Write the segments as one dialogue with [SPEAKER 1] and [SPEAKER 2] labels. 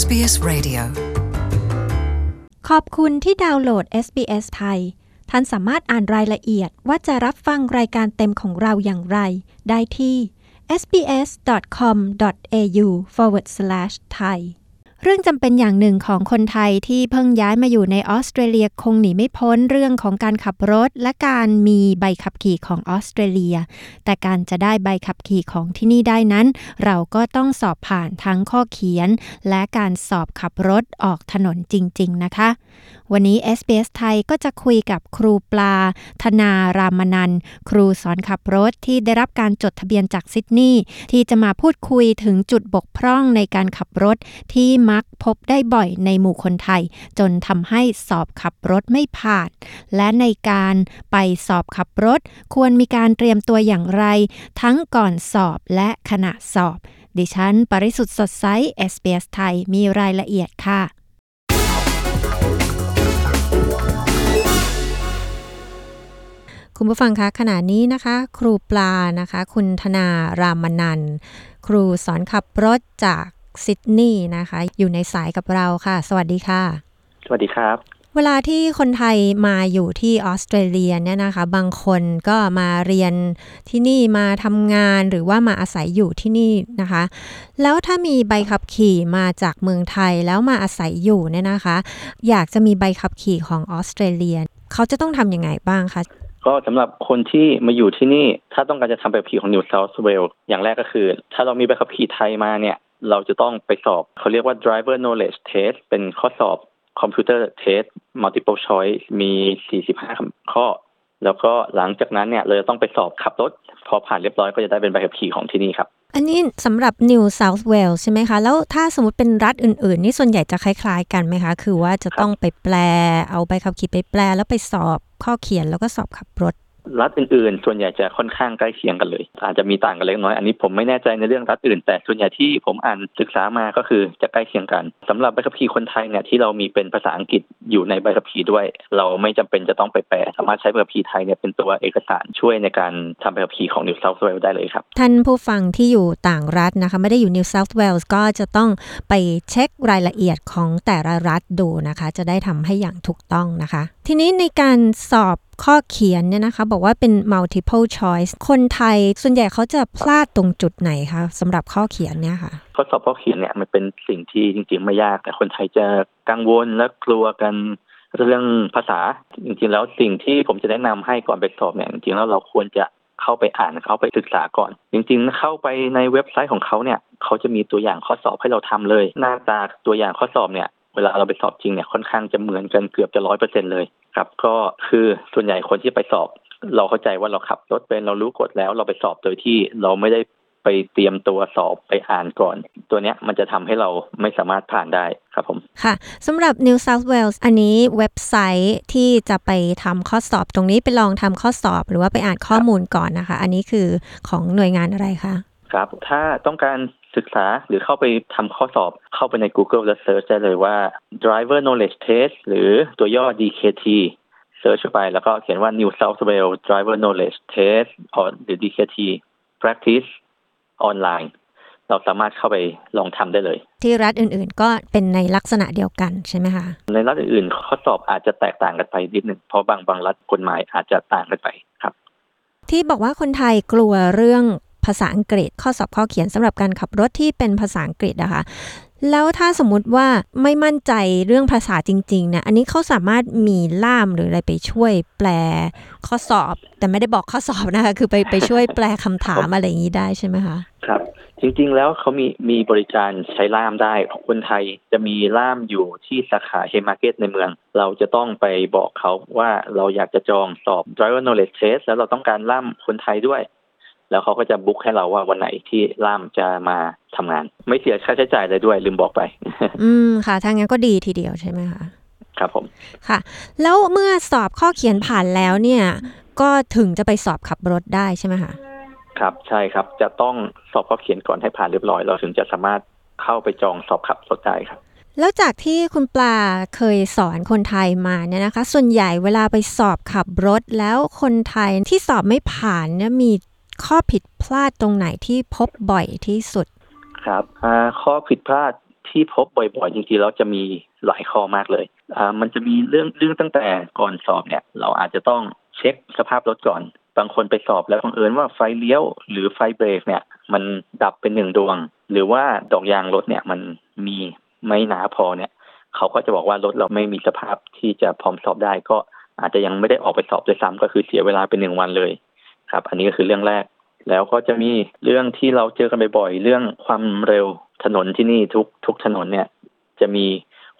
[SPEAKER 1] SBS Radio
[SPEAKER 2] ขอบคุณที่ดาวน์โหลด SBS ไทย ท่านสามารถอ่านรายละเอียดว่าจะรับฟังรายการเต็มของเราอย่างไร ได้ที่ sbs.com.au forward slash thai เรื่องจำเป็นอย่างหนึ่งของคนไทยที่เพิ่งย้ายมาอยู่ในออสเตรเลียคงหนีไม่พ้นเรื่องของการขับรถ และการมีใบขับขี่ของออสเตรเลีย แต่การจะได้ใบขับขี่ของที่นี่ได้นั้น เราก็ต้องสอบผ่านทั้งข้อเขียน และการสอบขับรถออกถนนจริง ๆ นะคะวันนี้ SBS ไทยก็จะคุยกับครูปลา ธนารามนัน ครูสอนขับรถที่ได้รับการจดทะเบียนจากซิดนีย์ที่จะมาพูดคุยถึงจุดบกพร่องในการขับรถที่มักพบได้บ่อยในหมู่คนไทย จนทำให้สอบขับรถไม่ผ่าน และในการไปสอบขับรถ ควรมีการเตรียมตัวอย่างไร ทั้งก่อนสอบและขณะสอบ ดิฉัน ปริสุทธ์สดใส SBS ไทยมีรายละเอียดค่ะ คุณผู้ฟังคะขณะนี้นะคะ ครูปลานะคะ คุณธนารามนันท์ครูสอนขับรถจากซิดนีย์นะคะ อยู่ในสายกับเราค่ะ สวัสดีค่ะ
[SPEAKER 3] สวัสดีครับ
[SPEAKER 2] เวลาที่คนไทยมาอยู่ที่ออสเตรเลียเนี่ยนะคะ บางคนก็มาเรียนที่นี่มาทำงานหรือว่ามาอาศัยอยู่ที่นี่นะคะ แล้วถ้ามีใบขับขี่มาจากเมืองไทยแล้วมาอาศัยอยู่เนี่ยนะคะ อยากจะมีใบขับขี่ของออสเตรเลีย เขาจะต้องทำยังไงบ้างคะ
[SPEAKER 3] ก็สำหรับคนที่มาอยู่ที่นี่ ถ้าต้องการจะทำใบขับขี่ของ New South Wales อย่างแรกก็คือ ถ้าเรามีใบขับขี่ไทยมาเนี่ย เราจะต้องไปสอบเขาเรียกว่า driver knowledge test เป็นข้อสอบcomputer test multiple choice มี 45 ข้อ แล้วก็หลังจากนั้นเนี่ย เราจะต้องไปสอบขับรถ พอผ่านเรียบร้อยก็จะได้เป็นใบขับขี่ของที่นี่ครับ
[SPEAKER 2] อันนี้สำหรับ New South Wales ใช่ไหมคะ แล้วถ้าสมมติเป็นรัฐอื่น ๆ นี่ส่วนใหญ่จะคล้าย ๆ กันไหมคะ คือว่าจะต้องไปแปล เอาใบขับขี่ไปแปล แล้วไปสอบข้อเขียนแล้วก็สอบขับรถ
[SPEAKER 3] รัฐอื่นๆ ส่วนใหญ่จะค่อนข้างใกล้เคียงกันเลย อาจจะมีต่างกันเล็กน้อย อันนี้ผมไม่แน่ใจในเรื่องรัฐอื่น แต่ส่วนใหญ่ที่ผมอ่านศึกษามาก็คือจะใกล้เคียงกันสำหรับใบขับขี่คนไทยเนี่ยที่เรามีเป็นภาษาอังกฤษอยู่ในใบขับขี่ด้วย เราไม่จำเป็นจะต้องไปแปล สามารถใช้ใบขับขี่ไทยเนี่ยเป็นตัวเอกสารช่วยในการทำใบขับขี่ของ New South Wales ได้เลยครับ
[SPEAKER 2] ท่านผู้ฟังที่อยู่ต่างรัฐนะคะไม่ได้อยู่ New South Wales ก็จะต้องไปเช็ครายละเอียดของแต่ละรัฐดูนะคะ จะได้ทำให้อย่างถูกต้องนะคะ ทีนี้ในการสอบข้อเขียนเนี่ยนะคะ บอกว่าเป็น multiple choice คนไทยส่วนใหญ่เขาจะพลาดตรงจุดไหนคะสำหรับข้อเขียนเนี่ยค่ะ
[SPEAKER 3] ข้อสอบข้อเขียนเนี่ยมันเป็นสิ่งที่จริงๆไม่ยาก แต่คนไทยจะกังวลและกลัวกันเรื่องภาษาจริงๆแล้วสิ่งที่ผมจะแนะนำให้ก่อนไปสอบเนี่ยจริงๆแล้วเราควรจะเข้าไปอ่านเข้าไปศึกษาก่อน จริงๆ เข้าไปในเว็บไซต์ของเขาเนี่ยเขาจะมีตัวอย่างข้อสอบให้เราทำเลย หน้าตาตัวอย่างข้อสอบเนี่ย เวลาเราไปสอบจริงเนี่ยค่อนข้างจะเหมือนกันเกือบจะร้อยเปอร์เซ็นเลยครับ ก็คือส่วนใหญ่คนที่ไปสอบ เราเข้าใจว่าเราขับรถเป็นเรารู้กฎแล้ว เราไปสอบโดยที่เราไม่ได้ไปเตรียมตัวสอบไปอ่านก่อน ตัวเนี้ยมันจะทำให้เราไม่สามารถผ่านได้ครับผม
[SPEAKER 2] ค่ะสำหรับ New South Wales อันนี้เว็บไซต์ที่จะไปทำข้อสอบตรงนี้ไปลองทำข้อสอบหรือว่าไปอ่านข้อมูลก่อนนะคะ อันนี้คือของหน่วยงานอะไรคะ
[SPEAKER 3] ครับ ถ้าต้องการ ศึกษาหรือเข้าไปทำข้อสอบเข้าไปใน Google แล้ว search ได้เลยว่า driver knowledge test หรือตัวย่อ DKT search ไปแล้วก็เขียนว่า New South Wales driver knowledge test หรือ DKT practice ออนไลน์เราสามารถเข้าไปลองทำได้เลย
[SPEAKER 2] ที่รัฐอื่นๆ ก็เป็นในลักษณะเดียวกันใช่ไหมคะ
[SPEAKER 3] ในรัฐอื่นๆข้อสอบอาจจะแตกต่างกันไปนิดหนึ่งเพราะบางบางรัฐกฎหมายอาจจะต่างกันไปครับ
[SPEAKER 2] ที่บอกว่าคนไทยกลัวเรื่อง ภาษาอังกฤษ ข้อสอบข้อเขียนสำหรับการขับรถที่เป็นภาษาอังกฤษนะคะแล้วถ้าสมมุติว่าไม่มั่นใจเรื่องภาษาจริงๆเนี่ยอันนี้เขาสามารถมีล่ามหรืออะไรไปช่วยแปลข้อสอบ แต่ไม่ได้บอกข้อสอบนะคะ คือไปไปช่วยแปลคำถามอะไรอย่างนี้ได้ใช่ไหมคะ
[SPEAKER 3] ครับ จริง ๆ แล้วเขามีมีบริการใช้ล่ามได้ของคนไทยจะมีล่ามอยู่ที่สาขา Haymarket ในเมือง เราจะต้องไปบอกเขาว่าเราอยากจะจองสอบ driver knowledge test แล้วเราต้องการล่ามคนไทยด้วย แล้วเขาก็จะ book ให้เราว่าวันไหนที่ล่ามจะมาทำงาน ไม่เสียค่าใช้จ่ายเลยด้วย ลืมบอกไป
[SPEAKER 2] อืมค่ะถ้างั้นก็ดีทีเดียวใช่ไหมคะ
[SPEAKER 3] ครับผม
[SPEAKER 2] ค่ะ แล้วเมื่อสอบข้อเขียนผ่านแล้วเนี่ย ก็ถึงจะไปสอบขับรถได้ใช่ไหมคะ
[SPEAKER 3] ครับใช่ครับจะต้องสอบข้อเขียนก่อนให้ผ่านเรียบร้อย เราถึงจะสามารถเข้าไปจองสอบขับรถได้ครับ
[SPEAKER 2] แล้วจากที่คุณปลาเคยสอนคนไทยมาเนี่ยนะคะ ส่วนใหญ่เวลาไปสอบขับรถแล้วคนไทยที่สอบไม่ผ่านเนี่ยมี ข้อผิดพลาดตรงไหนที่พบบ่อยที่สุด
[SPEAKER 3] ครับข้อผิดพลาดที่พบบ่อยๆจริงๆแล้วจะมีหลายข้อมากเลยมันจะมีเรื่องเรื่องตั้งแต่ก่อนสอบเนี่ย เราอาจจะต้องเช็คสภาพรถก่อน บางคนไปสอบแล้วบังเอิญว่าไฟเลี้ยวหรือไฟเบรกเนี่ย มันดับเป็นหนึ่งดวง หรือว่าดอกยางรถเนี่ยมันมีไม่หนาพอเนี่ย เขาก็จะบอกว่ารถเราไม่มีสภาพที่จะพร้อมสอบได้ก็อาจจะยังไม่ได้ออกไปสอบด้วยซ้ำก็คือเสียเวลาเป็นหนึ่งวันเลย ครับ อันนี้ก็คือเรื่องแรก แล้วก็จะมีเรื่องที่เราเจอกันบ่อยๆเรื่องความเร็วถนนที่นี่ทุกทุกถนนเนี่ย จะมี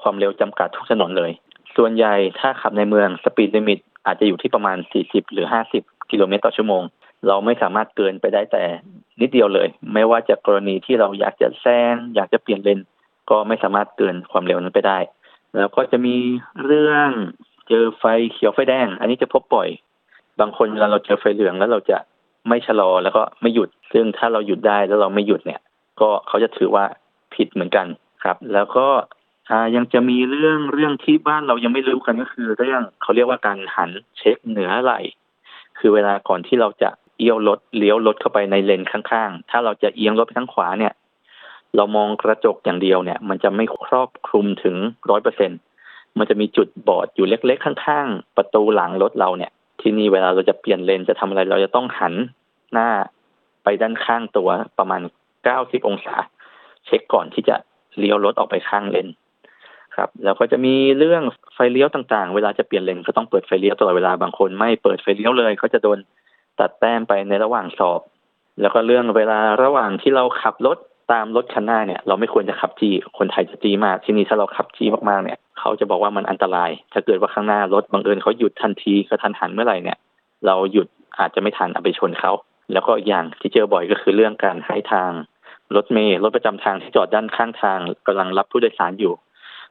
[SPEAKER 3] ความเร็วจำกัดทุกถนนเลย ส่วนใหญ่ถ้าขับในเมือง speed limit อาจจะอยู่ที่ประมาณ 40 หรือ 50 กิโลเมตรต่อชั่วโมง เราไม่สามารถเกินไปได้แต่นิดเดียวเลย ไม่ว่าจะกรณีที่เราอยากจะแซงอยากจะเปลี่ยนเลนก็ไม่สามารถเกินความเร็วนั้นไปได้ แล้วก็จะมีเรื่องเจอไฟเขียวไฟแดง อันนี้จะพบบ่อย บางคนเวลาเราเจอไฟเหลืองแล้วเราจะไม่ชะลอแล้วก็ไม่หยุด ซึ่งถ้าเราหยุดได้แล้วเราไม่หยุดเนี่ย ก็เขาจะถือว่าผิดเหมือนกันครับ แล้วก็ยังจะมีเรื่องเรื่องที่บ้านเรายังไม่รู้กันก็คือเรื่องเขาเรียกว่าการหันเช็คเหนือไหลคือเวลาก่อนที่เราจะเอี้ยวรถเลี้ยวรถเข้าไปในเลนข้างๆ ถ้าเราจะเอียงรถไปทางขวาเนี่ย เรามองกระจกอย่างเดียวเนี่ย มันจะไม่ครอบคลุมถึงร้อยเปอร์เซ็นมันจะมีจุดบอดอยู่เล็กๆ ข้างๆ ประตูหลังรถเราเนี่ย ที่นี่เวลาเราจะเปลี่ยนเลนจะทำอะไร เราจะต้องหันหน้าไปด้านข้างตัวประมาณเก้าสิบองศา เช็คก่อนที่จะเลี้ยวรถออกไปข้างเลนครับแล้วก็จะมีเรื่องไฟเลี้ยวต่างๆ เวลาจะเปลี่ยนเลนก็ต้องเปิดไฟเลี้ยวตลอดเวลาบางคนไม่เปิดไฟเลี้ยวเลยเขาจะโดนตัดแต้มไปในระหว่างสอบ แล้วก็เรื่องเวลาระหว่างที่เราขับรถตามรถคันหน้าเนี่ย เราไม่ควรจะขับจี้คนไทยจะจี้มากที่นี่ถ้าเราขับจี้มากๆเนี่ย เขาจะบอกว่ามันอันตราย ถ้าเกิดว่าข้างหน้ารถบังเอิญเขาหยุดทันทีกระทันหันเมื่อไหร่เนี่ย เราหยุดอาจจะไม่ทันเอาไปชนเขา แล้วก็อย่างที่เจอบ่อยก็คือเรื่องการให้ทางรถเมล์รถประจำทางที่จอดด้านข้างทางกำลังรับผู้โดยสารอยู่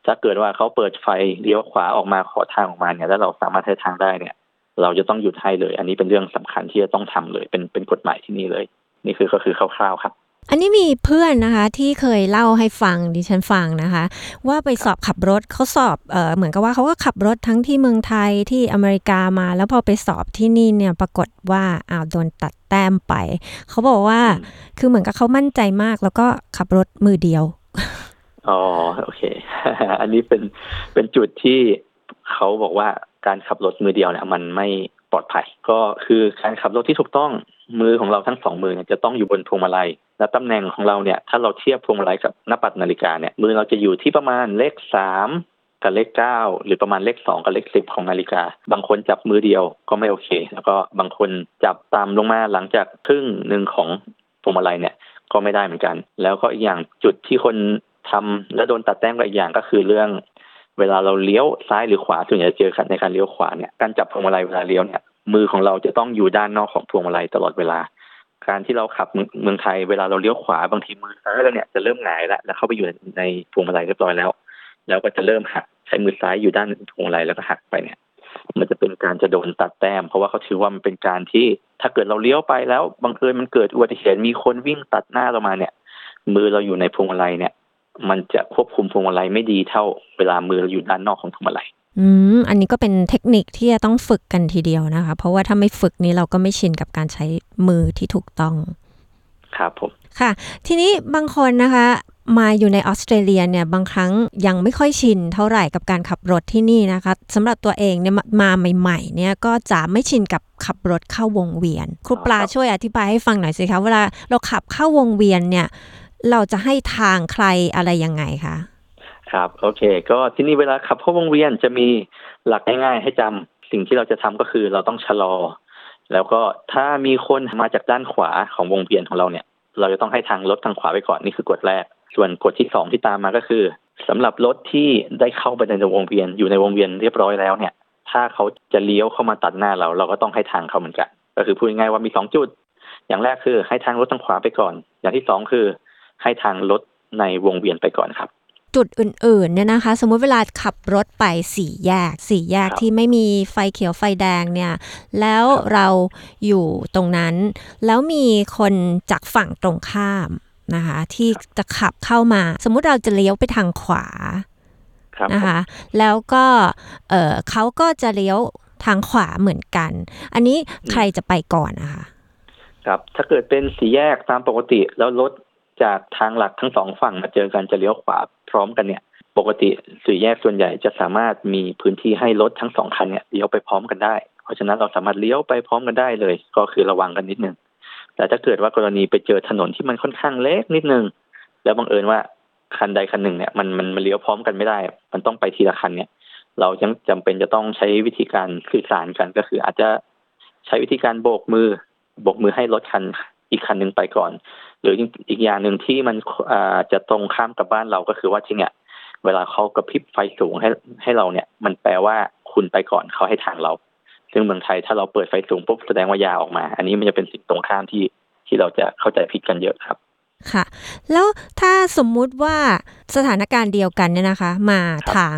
[SPEAKER 3] ถ้าเกิดว่าเขาเปิดไฟเลี้ยวขวาออกมาขอทางออกมาเนี่ยแล้วเราสามารถให้ทางได้เนี่ย เราจะต้องหยุดให้เลย อันนี้เป็นเรื่องสำคัญที่จะต้องทำเลย เป็นเป็นกฎหมายที่นี่เลย นี่คือก็คือคร่าวๆครับ
[SPEAKER 2] อันนี้มีเพื่อนนะคะที่เคยเล่าให้ฟังดิฉันฟังนะคะ ว่าไปสอบขับรถเขาสอบเออเหมือนกับว่าเขาก็ขับรถทั้งที่เมืองไทยที่อเมริกามา แล้วพอไปสอบที่นี่เนี่ยปรากฏว่าอ้าวโดนตัดแต้มไป เขาบอกว่าคือเหมือนกับเขามั่นใจมาก แล้วก็ขับรถมือเดียว
[SPEAKER 3] อ๋อโอเค อันนี้เป็นเป็นจุดที่เขาบอกว่าการขับรถมือเดียวเนี่ยมันไม่ ลอดภัย ก็คือการขับรถที่ถูกต้องมือของเราทั้งสองมือเนี่ยจะต้องอยู่บนพวงมาลัย และตำแหน่งของเราเนี่ยถ้าเราเทียบพวงมาลัยกับหน้าปัดนาฬิกาเนี่ยมือเราจะอยู่ที่ประมาณเลขสามกับเลขเก้าหรือประมาณเลขสองกับเลขสิบของนาฬิกา บางคนจับมือเดียวก็ไม่โอเค แล้วก็บางคนจับตามลงมาหลังจากครึ่งหนึ่งของพวงมาลัยเนี่ยก็ไม่ได้เหมือนกัน แล้วก็อีกอย่างจุดที่คนทำและโดนตัดแต้มก็อีกอย่างก็คือเรื่อง เวลาเราเลี้ยวซ้ายหรือขวาส่วนใหญ่จะเจอกันในการเลี้ยวขวาเนี่ยการจับพวงมาลัยเวลาเลี้ยวเนี่ยมือของเราจะต้องอยู่ด้านนอกของพวงมาลัยตลอดเวลา การที่เราขับเมืองเมืองไทยเวลาเราเลี้ยวขวาบางทีมือซ้ายเราเนี่ยจะเริ่มหงายแล้วแล้วเข้าไปอยู่ในพวงมาลัยเรียบร้อยแล้ว แล้วก็จะเริ่มหักใช้มือซ้ายอยู่ด้านพวงมาลัยแล้วก็หักไปเนี่ย มันจะเป็นการจะโดนตัดแต้ม เพราะว่าเขาถือว่ามันเป็นการที่ถ้าเกิดเราเลี้ยวไปแล้วบังเอิญมันเกิดอุบัติเหตุมีคนวิ่งตัดหน้าเรามาเนี่ย มือเราอยู่ในพวงมาลัยเนี่ย มันจะควบคุมพวงมาลัยไม่ดีเท่าเวลามือเราอยู่ด้านนอกของพวงมาลัย
[SPEAKER 2] อืม อันนี้ก็เป็นเทคนิคที่จะต้องฝึกกันทีเดียวนะคะ เพราะว่าถ้าไม่ฝึกนี้เราก็ไม่ชินกับการใช้มือที่ถูกต้อง
[SPEAKER 3] ครับผม
[SPEAKER 2] ค่ะ ทีนี้บางคนนะคะ มาอยู่ในออสเตรเลียเนี่ยบางครั้งยังไม่ค่อยชินเท่าไหร่กับการขับรถที่นี่นะคะสำหรับตัวเองเนี่ยมามาใหม่ๆเนี่ยก็จะไม่ชินกับขับรถเข้าวงเวียน ครูปลาช่วยอธิบายให้ฟังหน่อยสิคะเวลาเราขับเข้าวงเวียนเนี่ย เราจะให้ทางใครอะไรยังไงคะ
[SPEAKER 3] ครับโอเค ก็ที่นี่เวลาขับเข้าวงเวียนจะมีหลักง่ายๆ ให้จำสิ่งที่เราจะทำก็คือเราต้องชะลอ แล้วก็ถ้ามีคนมาจากด้านขวาของวงเวียนของเราเนี่ย เราจะต้องให้ทางรถทางขวาไปก่อนนี่คือกฎแรก ส่วนกฎที่สองที่ตามมาก็คือสำหรับรถที่ได้เข้าไปในวงเวียนอยู่ในวงเวียนเรียบร้อยแล้วเนี่ย ถ้าเขาจะเลี้ยวเข้ามาตัดหน้าเรา เราก็ต้องให้ทางเขาเหมือนกัน ก็คือพูดง่ายๆว่ามีสองจุด อย่างแรกคือให้ทางรถทางขวาไปก่อน อย่างที่สองคือ ให้ทางรถในวงเวียนไปก่อนครับ
[SPEAKER 2] จุดอื่นๆเนี่ยนะคะ สมมุติเวลาขับรถไปสี่แยกสี่แยก
[SPEAKER 3] ครับ
[SPEAKER 2] ที่ไม่มีไฟเขียวไฟแดงเนี่ย แล้ว
[SPEAKER 3] ครับ
[SPEAKER 2] เราอยู่ตรงนั้น แล้วมีคนจากฝั่งตรงข้ามนะคะ ที่จะขับเข้ามา สมมุติเราจะเลี้ยวไปทางขวา
[SPEAKER 3] ครับ
[SPEAKER 2] นะคะแล้วก็เออเขาก็จะเลี้ยวทางขวาเหมือนกัน อันนี้ใครจะไปก่อนนะคะ
[SPEAKER 3] ครับ ถ้าเกิดเป็นสี่แยกตามปกติแล้วรถ จากทางหลักทั้งสองฝั่งมาเจอกันจะเลี้ยวขวาพร้อมกันเนี่ย ปกติสี่แยกส่วนใหญ่จะสามารถมีพื้นที่ให้รถทั้งสองคันเนี่ยเลี้ยวไปพร้อมกันได้ เพราะฉะนั้นเราสามารถเลี้ยวไปพร้อมกันได้เลย ก็คือระวังกันนิดนึงแต่ถ้าเกิดว่ากรณีไปเจอถนนที่มันค่อนข้างเล็กนิดนึง แล้วบังเอิญว่าคันใดคันหนึ่งเนี่ยมันมันมันเลี้ยวพร้อมกันไม่ได้ มันต้องไปทีละคันเนี่ย เรายังจำเป็นจะต้องใช้วิธีการสื่อสารกันก็คือ อาจจะใช้วิธีการโบกมือโบกมือให้รถคันอีกคันหนึ่งไปก่อนหรืออีกอย่างหนึ่งที่มันจะตรงข้ามกับบ้านเราก็คือว่าที่เนี่ยเวลาเขากระพริบไฟสูงให้ให้เราเนี่ย มันแปลว่าคุณไปก่อนเขาให้ทางเรา ซึ่งเมืองไทยถ้าเราเปิดไฟสูงปุ๊บแสดงว่ายาออกมา อันนี้มันจะเป็นสิ่งตรงข้ามที่ที่เราจะเข้าใจผิดกันเยอะครับ
[SPEAKER 2] ค่ะ แล้วถ้าสมมุติว่าสถานการณ์เดียวกันเนี่ยนะคะ มาทาง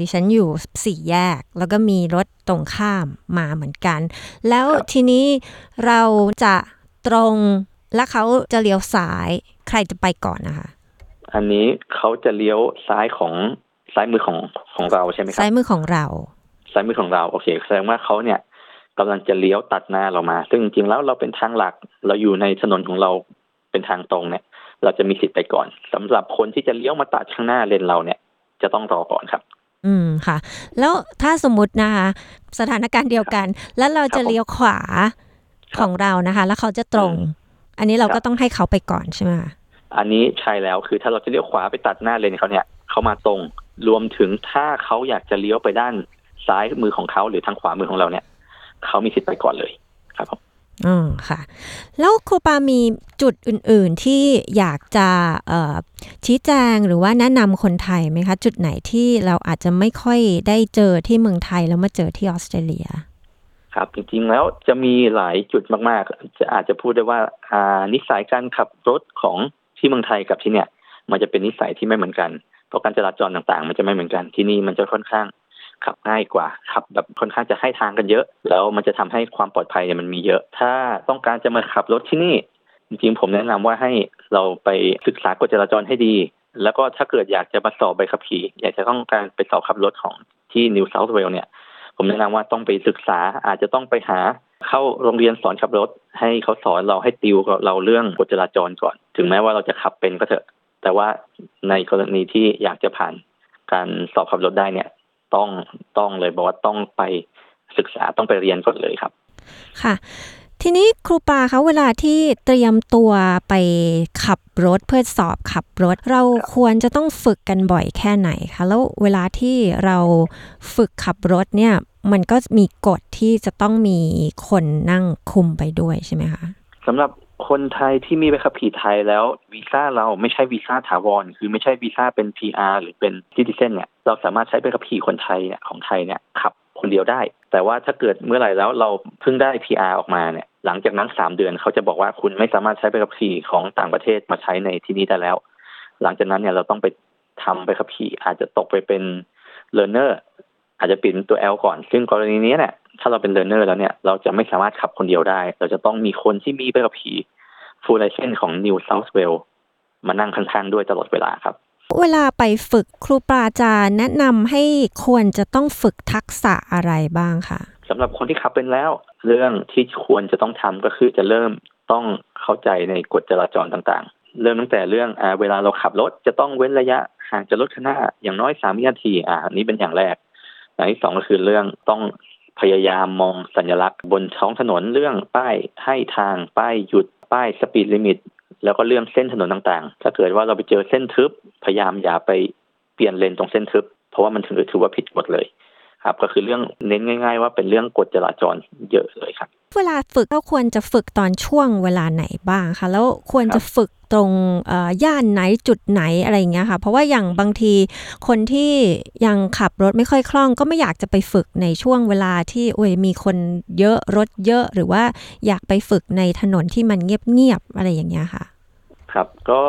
[SPEAKER 2] ดิฉันอยู่สี่แยก แล้วก็มีรถตรงข้ามมาเหมือนกัน แล้วทีนี้เราจะตรง แล้วเขาจะเลี้ยวซ้ายใครจะไปก่อนนะคะ
[SPEAKER 3] อันนี้เขาจะเลี้ยวซ้ายของซ้ายมือของของเราใช่ไหมครับ
[SPEAKER 2] ซ้ายมือของเรา
[SPEAKER 3] ซ้ายมือของเราโอเคแสดงว่าเขาเนี่ยกำลังจะเลี้ยวตัดหน้าเรามา ซึ่งจริงๆแล้วเราเป็นทางหลักเราอยู่ในถนนของเราเป็นทางตรงเนี่ย เราจะมีสิทธิ์ไปก่อนสำหรับคนที่จะเลี้ยวมาตัดข้างหน้าเลนเราเนี่ย จะต้องรอก่อนครับ
[SPEAKER 2] อืมค่ะ แล้วถ้าสมมตินะคะสถานการณ์เดียวกัน แล้วเราจะเลี้ยวขวาของเรานะคะ แล้วเขาจะตรง อันนี้เราก็ต้องให้เขาไปก่อนใช่ไหม
[SPEAKER 3] อันนี้ใช่แล้วคือถ้าเราจะเลี้ยวขวาไปตัดหน้าเลนเขาเนี่ยเขามาตรงรวมถึงถ้าเขาอยากจะเลี้ยวไปด้านซ้ายมือของเขาหรือทางขวามือของเราเนี่ยเขามีสิทธิ์ไปก่อนเลยครับผม
[SPEAKER 2] อ๋อค่ะ แล้วครูปามีจุดอื่น ๆที่อยากจะชี้แจงหรือว่าแนะนำคนไทยไหมคะ จุดไหนที่เราอาจจะไม่ค่อยได้เจอที่เมืองไทยแล้วมาเจอที่ออสเตรเลีย
[SPEAKER 3] ครับจริงๆแล้วจะมีหลายจุดมากๆ จะอาจจะพูดได้ว่านิสัยการขับรถของที่เมืองไทยกับที่เนี่ย มันจะเป็นนิสัยที่ไม่เหมือนกันเพราะการจราจรต่างๆ มันจะไม่เหมือนกันที่นี่มันจะค่อนข้างขับง่ายกว่าขับแบบค่อนข้างจะให้ทางกันเยอะ แล้วมันจะทำให้ความปลอดภัยเนี่ยมันมีเยอะ ถ้าต้องการจะมาขับรถที่นี่ จริงๆ ผมแนะนำว่าให้เราไปศึกษากฎจราจรให้ดี แล้วก็ถ้าเกิดอยากจะมาสอบใบขับขี่ อยากจะต้องการไปสอบขับรถของที่นิวเซาท์เวลเนี่ย ผมแนะนำว่าต้องไปศึกษาอาจจะต้องไปหาเข้าโรงเรียนสอนขับรถ ให้เขาสอนเราให้ติวเราเรื่องกฎจราจรก่อน ถึงแม้ว่าเราจะขับเป็นก็เถอะ แต่ว่าในกรณีที่อยากจะผ่านการสอบขับรถได้เนี่ย ต้องต้องเลยบอกว่าต้องไปศึกษาต้องไปเรียนก่อนเลยครับ
[SPEAKER 2] ค่ะ ทีนี้ครูปาเขาเวลาที่เตรียมตัวไปขับรถเพื่อสอบขับรถ เราควรจะต้องฝึกกันบ่อยแค่ไหนคะแล้วเวลาที่เราฝึกขับรถเนี่ยมันก็มีกฎที่จะต้องมีคนนั่งคุมไปด้วยใช่ไหมคะ
[SPEAKER 3] สำหรับคนไทยที่มีใบขับขี่ไทยแล้ววีซ่าเราไม่ใช่วีซ่าถาวร คือไม่ใช่วีซ่าเป็น PR หรือเป็น citizen เนี่ยเราสามารถใช้ใบขับขี่คนไทยเนี่ยของไทยเนี่ยขับ คนเดียวได้ แต่ว่าถ้าเกิดเมื่อไหร่แล้วเราเพิ่งได้ PR ออกมาเนี่ยหลังจากนั้นสามเดือนเขาจะบอกว่าคุณไม่สามารถใช้ใบขับขี่ของต่างประเทศมาใช้ในที่นี้ได้แล้ว หลังจากนั้นเนี่ยเราต้องไปทำใบขับขี่อาจจะตกไปเป็น learner อาจจะเปลี่ยนตัว L ก่อน ซึ่งกรณีนี้เนี่ยถ้าเราเป็นเลอร์เนอร์แล้วเนี่ยเราจะไม่สามารถขับคนเดียวได้ เราจะต้องมีคนที่มีใบขับขี่ฟูลไลเซนของ New South Wales มานั่งข้างๆด้วยตลอดเวลาครับ
[SPEAKER 2] เวลาไปฝึกครูปราจารย์แนะนำให้ควรจะต้องฝึกทักษะอะไรบ้างคะ
[SPEAKER 3] สำหรับคนที่ขับเป็นแล้ว เรื่องที่ควรจะต้องทำก็คือจะเริ่มต้องเข้าใจในกฎจราจรต่างๆ เริ่มตั้งแต่เรื่องอเวลาเราขับรถจะต้องเว้นระยะห่างจากรถข้างหน้าอย่างน้อยสามวินาทีอ่านี้เป็นอย่างแรกอย่างที่สองก็คือเรื่องต้องพยายามมองสัญลักษณ์บนท้องถนนเรื่องป้ายให้ทางป้ายหยุดป้าย speed limit แล้วก็เรื่องเส้นถนนต่างๆ ถ้าเกิดว่าเราไปเจอเส้นทึบพยายามอย่าไปเปลี่ยนเลนตรงเส้นทึบ เพราะว่ามันถือถือว่าผิดกฎเลย ครับก็คือเรื่องเน้นง่าย ๆ ว่าเป็นเรื่องกฎจราจรเยอะเลยครับ
[SPEAKER 2] เวลาฝึกเราควรจะฝึกตอนช่วงเวลาไหนบ้างคะแล้วควรจะฝึกตรงย่านไหนจุดไหนอะไรเงี้ยค่ะ เพราะว่าอย่างบางทีคนที่ยังขับรถไม่ค่อยคล่องก็ไม่อยากจะไปฝึกในช่วงเวลาที่โอ้ยมีคนเยอะรถเยอะหรือว่าอยากไปฝึกในถนนที่มันเงียบๆอะไรอย่างเงี้ยค่ะ
[SPEAKER 3] ครับก็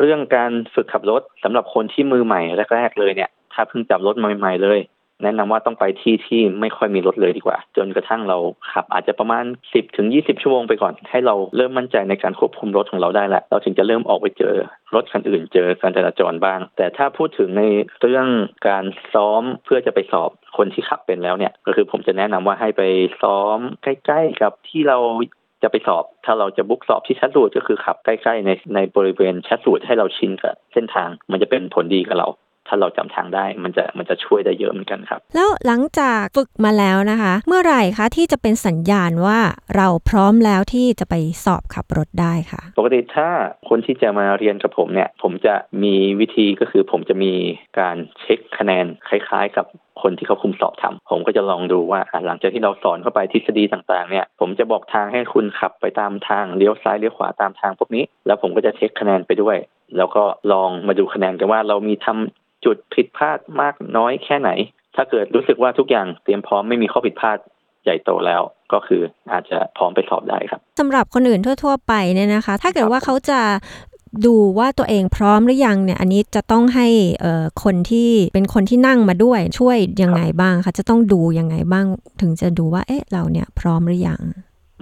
[SPEAKER 3] เรื่องการฝึกขับรถสำหรับคนที่มือใหม่แรก ๆ เลยเนี่ยถ้าเพิ่งจับรถใหม่ๆเลย แนะนำว่าต้องไปที่ที่ไม่ค่อยมีรถเลยดีกว่า จนกระทั่งเราขับอาจจะประมาณ 10ถึง20 ชั่วโมงไปก่อน ให้เราเริ่มมั่นใจในการควบคุมรถของเราได้แล้วเราถึงจะเริ่มออกไปเจอรถคันอื่น เจอการจราจรบ้าง แต่ถ้าพูดถึงในเรื่องการซ้อมเพื่อจะไปสอบคนที่ขับเป็นแล้วเนี่ยก็คือผมจะแนะนำว่าให้ไปซ้อมใกล้ ๆ กับที่เราจะไปสอบถ้าเราจะบุ๊กสอบที่ชัดรูดก็คือขับใกล้ ๆ ในในบริเวณชัดรูดให้เราชินกับเส้นทางมันจะเป็นผลดีกับเรา ถ้าเราจำทางได้ มันจะมันจะช่วยได้เยอะเหมือนกันครับ
[SPEAKER 2] แล้วหลังจากฝึกมาแล้วนะคะ เมื่อไหร่คะที่จะเป็นสัญญาณว่าเราพร้อมแล้วที่จะไปสอบขับรถได้ค่ะ
[SPEAKER 3] ปกติถ้าคนที่จะมาเรียนกับผมเนี่ย ผมจะมีวิธีก็คือผมจะมีการเช็คคะแนนคล้ายๆ กับคนที่เขาคุมสอบทำผมก็จะลองดูว่าอะหลังจากที่เราสอนเข้าไปทฤษฎีต่างๆเนี่ยผมจะบอกทางให้คุณขับไปตามทางเลี้ยวซ้ายเลี้ยวขวาตามทางพวกนี้ แล้วผมก็จะเช็คคะแนนไปด้วย แล้วก็ลองมาดูคะแนนกันว่าเรามีทำ จุดผิดพลาดมากน้อยแค่ไหน ถ้าเกิดรู้สึกว่าทุกอย่างเตรียมพร้อมไม่มีข้อผิดพลาดใหญ่โตแล้วก็คืออาจจะพร้อมไปสอบได้ครับ
[SPEAKER 2] สำหรับคนอื่นทั่ว ๆ ไปเนี่ยนะคะ ถ้าเกิดว่าเขาจะดูว่าตัวเองพร้อมหรือยังเนี่ย อันนี้จะต้องให้คนที่เป็นคนที่นั่งมาด้วยช่วยยังไงบ้างคะจะต้องดูยังไงบ้าง ถึงจะดูว่าเอ๊ะเราเนี่ยพร้อมหรือยัง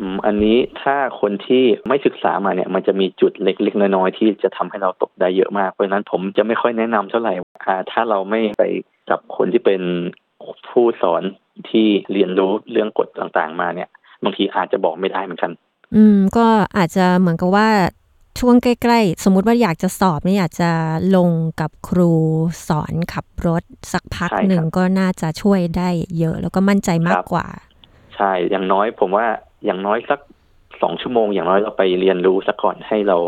[SPEAKER 3] อืมอันนี้ถ้าคนที่ไม่ศึกษามาเนี่ยมันจะมีจุดเล็กๆ น้อยๆ ที่จะทำให้เราตกได้เยอะมาก เพราะฉะนั้นผมจะไม่ค่อยแนะนำเท่าไหร่อ่าถ้าเราไม่ไปกับคนที่เป็นผู้สอนที่เรียนรู้เรื่องกฎต่างๆ มาเนี่ยบางทีอาจจะบอกไม่ได้เหมือนกัน
[SPEAKER 2] อืม ก็อาจจะเหมือนกับว่าช่วงใกล้ ๆ สมมุติว่าอยากจะสอบเนี่ยอยากจะลงกับครูสอนขับรถสักพัก
[SPEAKER 3] ใช่ครับ
[SPEAKER 2] หนึ่งก็น่าจะช่วยได้เยอะแล้วก็มั่นใจมา
[SPEAKER 3] ค
[SPEAKER 2] ก
[SPEAKER 3] รับ
[SPEAKER 2] กว่า
[SPEAKER 3] ใช่ อย่างน้อยผมว่า อย่างน้อยสักสองชั่วโมง อย่างน้อยเราไปเรียนรู้สักก่อนให้เรา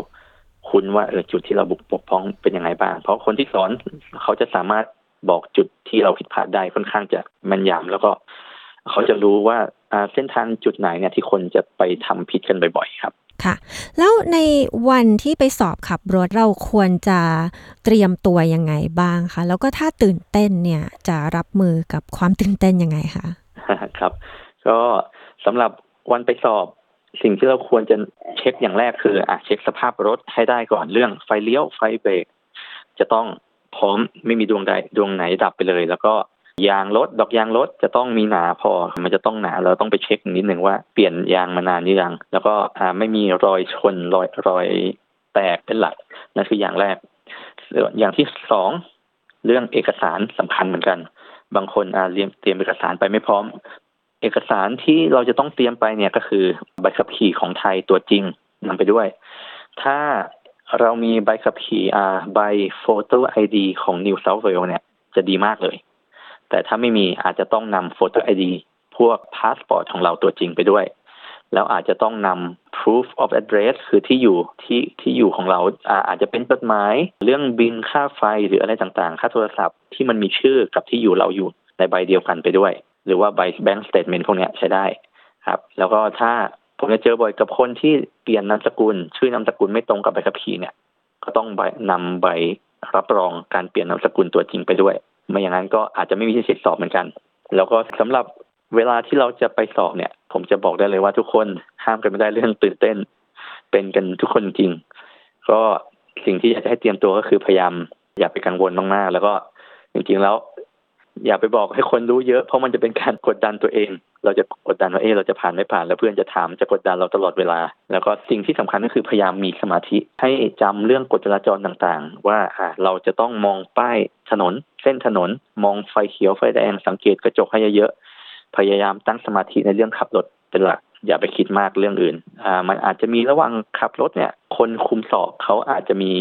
[SPEAKER 3] คุ้นว่าเออจุดที่เราบุกบกพร่องเป็นยังไงบ้าง เพราะคนที่สอนเขาจะสามารถบอกจุดที่เราผิดพลาดได้ค่อนข้างจะแม่นยำแล้วก็ เขาจะรู้ว่าอ่าเส้นทางจุดไหนเนี่ยที่คนจะไปทำผิดกันบ่อยๆ ครับ
[SPEAKER 2] ค่ะ แล้วในวันที่ไปสอบขับรถเราควรจะเตรียมตัวยังไงบ้างคะแล้วก็ถ้าตื่นเต้นเนี่ยจะรับมือกับความตื่นเต้นยังไงคะ
[SPEAKER 3] ครับ ก็สำหรับ วันไปสอบสิ่งที่เราควรจะเช็คอย่างแรกคืออะเช็คสภาพรถให้ได้ก่อนเรื่องไฟเลี้ยวไฟเบรกจะต้องพร้อมไม่มีดวงใดดวงไหนดับไปเลย แล้วก็ยางรถดอกยางรถจะต้องมีหนาพอ มันจะต้องหนาเราต้องไปเช็คนิดหนึ่งว่าเปลี่ยนยางมานานหรือยังแล้วก็อ่าไม่มีรอยชนรอยรอยแตกเป็นหลักนั่นคืออย่างแรกอย่างที่สองเรื่องเอกสารสำคัญเหมือนกัน บางคนอ่าเรียนเตรียมเอกสารไปไม่พร้อม เอกสารที่เราจะต้องเตรียมไปเนี่ยก็คือใบขับขี่ของไทยตัวจริงนำไปด้วย ถ้าเรามีใบขับขี่อ่าใบ photo ID ของ New South Wales เนี่ยจะดีมากเลย แต่ถ้าไม่มีอาจจะต้องนำ photo ID พวกพาสปอร์ตของเราตัวจริงไปด้วย แล้วอาจจะต้องนำ proof of address คือที่อยู่ที่ที่อยู่ของเราอาอาจจะเป็นจดหมาย เรื่องบิลค่าไฟหรืออะไรต่างๆ ค่าโทรศัพท์ที่มันมีชื่อกับที่อยู่เราอยู่ในใบเดียวกันไปด้วย หรือว่าใบ bank statement พวกนี้ใช้ได้ครับ แล้วก็ถ้าผมจะเจอบ่อยกับคนที่เปลี่ยนนามสกุล ชื่อนามสกุลไม่ตรงกับใบขับขี่เนี่ย ก็ต้องใบนำใบรับรองการเปลี่ยนนามสกุลตัวจริงไปด้วย ไม่อย่างนั้นก็อาจจะไม่มีสิทธิสอบเหมือนกัน แล้วก็สำหรับเวลาที่เราจะไปสอบเนี่ย ผมจะบอกได้เลยว่าทุกคนห้ามกันไม่ได้เรื่องตื่นเต้น เป็นกันทุกคนจริง ก็สิ่งที่อยากจะให้เตรียมตัวก็คือพยายามอย่าไปกังวลมากๆแล้วก็จริงๆแล้ว อย่าไปบอกให้คนรู้เยอะเพราะมันจะเป็นการกดดันตัวเอง เราจะกดดันว่าเออเราจะผ่านไม่ผ่านแล้วเพื่อนจะถามจะกดดันเราตลอดเวลา แล้วก็สิ่งที่สำคัญก็คือพยายามมีสมาธิ ให้จำเรื่องกฎจราจรต่างๆว่าอ่าเราจะต้องมองป้ายถนน เส้นถนน มองไฟเขียวไฟแดงสังเกตกระจกให้เยอะๆพยายามตั้งสมาธิในเรื่องขับรถเป็นหลักอย่าไปคิดมากเรื่องอื่น อ่า มันอาจจะมีระหว่างขับรถเนี่ย คนคุมสอบเขาอาจจะมี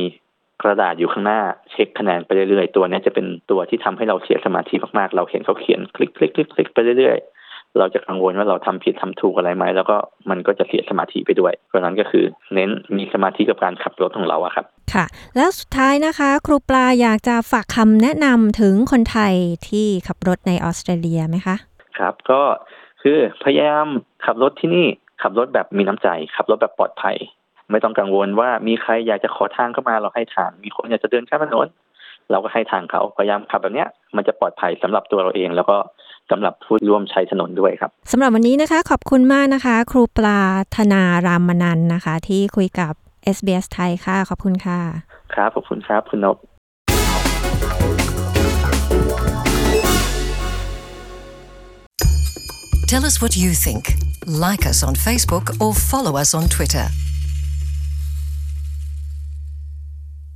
[SPEAKER 3] กระดาษอยู่ข้างหน้าเช็คคะแนนไปเรื่อยๆ ตัวเนี้ยจะเป็นตัวที่ทำให้เราเสียสมาธิมากๆ เราเห็นเขาเขียนคลิกคลิกคลิกคลิกไปเรื่อยๆ เราจะกังวลว่าเราทำผิดทำถูกอะไรไหมแล้วก็มันก็จะเสียสมาธิไปด้วย เพราะฉะนั้นก็คือเน้นมีสมาธิกับการขับรถของเราอะครับ
[SPEAKER 2] ค่ะ แล้วสุดท้ายนะคะ ครูปลาอยากจะฝากคำแนะนำถึงคนไทยที่ขับรถในออสเตรเลียไหมคะ
[SPEAKER 3] ครับก็คือพยายามขับรถที่นี่ขับรถแบบมีน้ำใจ ขับรถแบบปลอดภัย ไม่ต้องกังวลว่ามีใครอยากจะขอทางเข้ามาเราให้ทาง มีคนอยากจะเดินข้ามถนนเราก็ให้ทางเขาพยายามขับแบบเนี้ยมันจะปลอดภัยสำหรับตัวเราเอง แล้วก็สำหรับผู้ร่วมใช้ถนนด้วยครับ
[SPEAKER 2] สำหรับวันนี้นะคะ ขอบคุณมากนะคะ ครูปลาธนารามนันท์นะคะ ที่คุยกับ SBS ไทยค่ะ ขอบคุณค่ะ
[SPEAKER 3] ครับ ขอบคุณครับ คุณนก
[SPEAKER 1] Tell us what you think. Like us on Facebook or follow us on Twitter.